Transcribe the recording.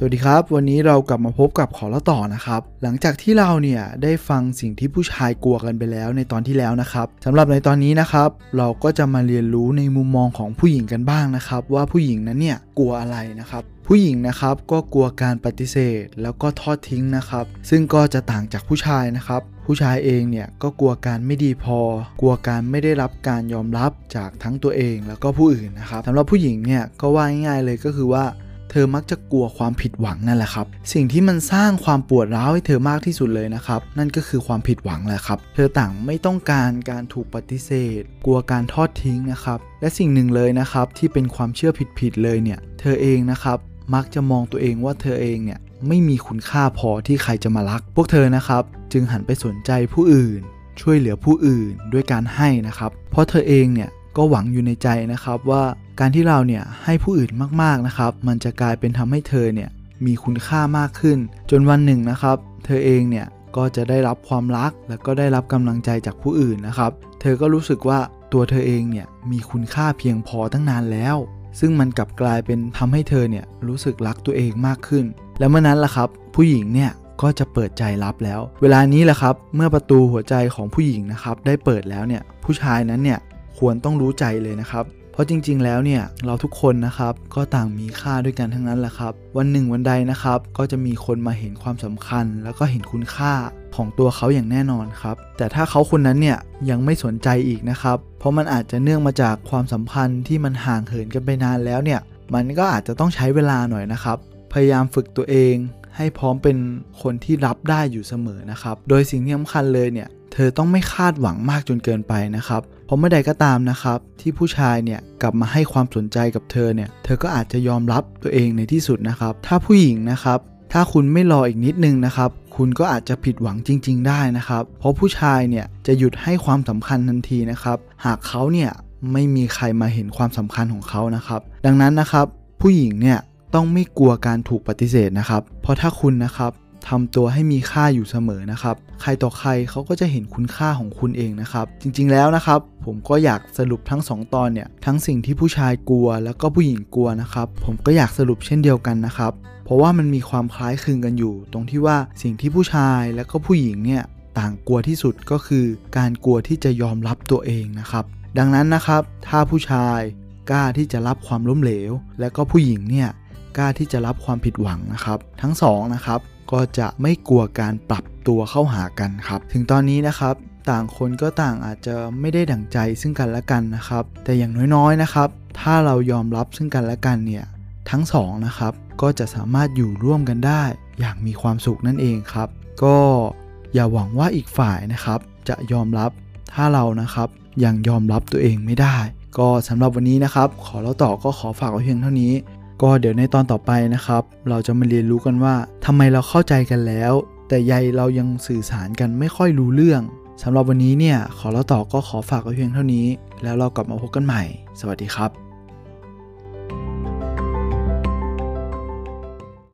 สวัสดีครับ วันนี้เรากลับมาพบกับขอเล่าต่อนะครับ หลังจากที่เราเนี่ยได้ฟังสิ่งที่ผู้ชายกลัวกันไปแล้วในตอนที่แล้วนะครับสำหรับในตอนนี้นะครับ เราก็จะมาเรียนรู้ในมุมมองของผู้หญิงกันบ้างนะครับ ว่าผู้หญิงนั้นเนี่ยกลัวอะไรนะครับ ผู้หญิงนะครับก็กลัวการปฏิเสธ แล้วก็ทอดทิ้งนะครับ ซึ่งก็จะต่างจากผู้ชายนะครับผู้ชายเองเนี่ยก็กลัวการไม่ดีพอ กลัวการไม่ได้รับการยอมรับจากทั้งตัวเองแล้วก็ผู้อื่นนะครับสำหรับผู้หญิงเนี่ยก็ว่าง่ายๆเลยก็คือว่า เธอมักจะกลัวความผิดหวังนั่นแหละครับ สิ่งที่มันสร้างความปวดร้าวให้เธอมากที่สุดเลยนะครับ นั่นก็คือความผิดหวังแหละครับ เธอต่างไม่ต้องการการถูกปฏิเสธ กลัวการทอดทิ้งนะครับ และสิ่งหนึ่งเลยนะครับที่เป็นความเชื่อผิดๆเลยเนี่ย เธอเองนะครับมักจะมองตัวเองว่าเธอเองเนี่ยไม่มีคุณค่าพอที่ใครจะมารัก พวกเธอนะครับ จึงหันไปสนใจผู้อื่น ช่วยเหลือผู้อื่นด้วยการให้นะครับ เพราะเธอเองเนี่ย ก็หวังอยู่ในใจนะครับว่าการที่เราเนี่ยให้ผู้อื่นมากๆนะครับ มันจะกลายเป็นทำให้เธอเนี่ยมีคุณค่ามากขึ้น จนวันหนึ่งนะครับ เธอเองเนี่ยก็จะได้รับความรัก แล้วก็ได้รับกำลังใจจากผู้อื่นนะครับ เธอก็รู้สึกว่าตัวเธอเองเนี่ยมีคุณค่าเพียงพอตั้งนานแล้ว ซึ่งมันกลับกลายเป็นทำให้เธอเนี่ยรู้สึกรักตัวเองมากขึ้น แล้วเมื่อนั้นล่ะครับ ผู้หญิงเนี่ยก็จะเปิดใจรับแล้ว เวลานี้แหละครับ เมื่อประตูหัวใจของผู้หญิงนะครับได้เปิดแล้วเนี่ยผู้ชายนั้นเนี่ย ควรต้องรู้ใจเลยนะครับ เพราะจริง ๆ แล้วเนี่ยเราทุกคนนะครับก็ต่างมีค่าด้วยกันทั้งนั้นแหละครับ วันหนึ่งวันใดนะครับก็จะมีคนมาเห็นความสำคัญ แล้วก็เห็นคุณค่าของตัวเขาอย่างแน่นอนครับ แต่ถ้าเขาคนนั้นเนี่ยยังไม่สนใจอีกนะครับ เพราะมันอาจจะเนื่องมาจากความสัมพันธ์ที่มันห่างเหินกันไปนานแล้วเนี่ย มันก็อาจจะต้องใช้เวลาหน่อยนะครับ พยายามฝึกตัวเองให้พร้อมเป็นคนที่รับได้อยู่เสมอนะครับ โดยสิ่งที่สำคัญเลยเนี่ย ธอต้องไม่คาดหวังมากจนเกินไปนะครับ เพราะเมื่อใดก็ตามนะครับ ที่ผู้ชายเนี่ยกลับมาให้ความสนใจกับเธอเนี่ย เธอก็อาจจะยอมรับตัวเองในที่สุดนะครับ ถ้าผู้หญิงนะครับ ถ้าคุณไม่รออีกนิดนึงนะครับ คุณก็อาจจะผิดหวังจริง ๆ ได้นะครับ เพราะผู้ชายเนี่ยจะหยุดให้ความสำคัญทันทีนะครับ หากเขาเนี่ยไม่มีใครมาเห็นความสำคัญของเขานะครับ ดังนั้นนะครับ ผู้หญิงเนี่ยต้องไม่กลัวการถูกปฏิเสธนะครับ เพราะถ้าคุณนะครับ ทำตัวให้มีค่าอยู่เสมอนะครับ ใครต่อใครเขาก็จะเห็นคุณค่าของคุณเองนะครับ จริงๆแล้วนะครับ ผมก็อยากสรุปทั้ง 2 ตอนเนี่ย ทั้งสิ่งที่ผู้ชายกลัว แล้วก็ผู้หญิงกลัวนะครับ ผมก็อยากสรุปเช่นเดียวกันนะครับ เพราะว่ามันมีความคล้ายคลึงกันอยู่ ตรงที่ว่าสิ่งที่ผู้ชายแล้วก็ผู้หญิงเนี่ยต่างกลัวที่สุดก็คือ การกลัวที่จะยอมรับตัวเองนะครับ ดังนั้นนะครับ ถ้าผู้ชายกล้าที่จะรับความล้มเหลว และก็ผู้หญิงเนี่ย ล้าที่จะรับความผิดหวังนะครับ ทั้งสองนะครับก็จะไม่กลัวการปรับตัวเข้าหากันครับ ถึงตอนนี้นะครับต่างคนก็ต่างอาจจะไม่ได้ดั่งใจซึ่งกันและกันนะครับ แต่อย่างน้อยๆนะครับ ถ้าเรายอมรับซึ่งกันและกันเนี่ยทั้งสองนะครับก็จะสามารถอยู่ร่วมกันได้ อย่างมีความสุขนั่นเองครับ ก็อย่าหวังว่าอีกฝ่ายนะครับ จะยอมรับถ้าเรานะครับยังยอมรับตัวเองไม่ได้ ก็สำหรับวันนี้นะครับ ขอเล่าต่อก็ขอฝากไว้เพียงเท่านี้ ก็เดี๋ยวในตอนต่อไปนะครับ เราจะมาเรียนรู้กันว่าทำไมเราเข้าใจกันแล้ว แต่ใยเรายังสื่อสารกันไม่ค่อยรู้เรื่องสำหรับวันนี้เนี่ยขอเราต่อก็ขอฝากไว้เพียงเท่านี้ แล้วเรากลับมาพบกันใหม่ สวัสดีครับ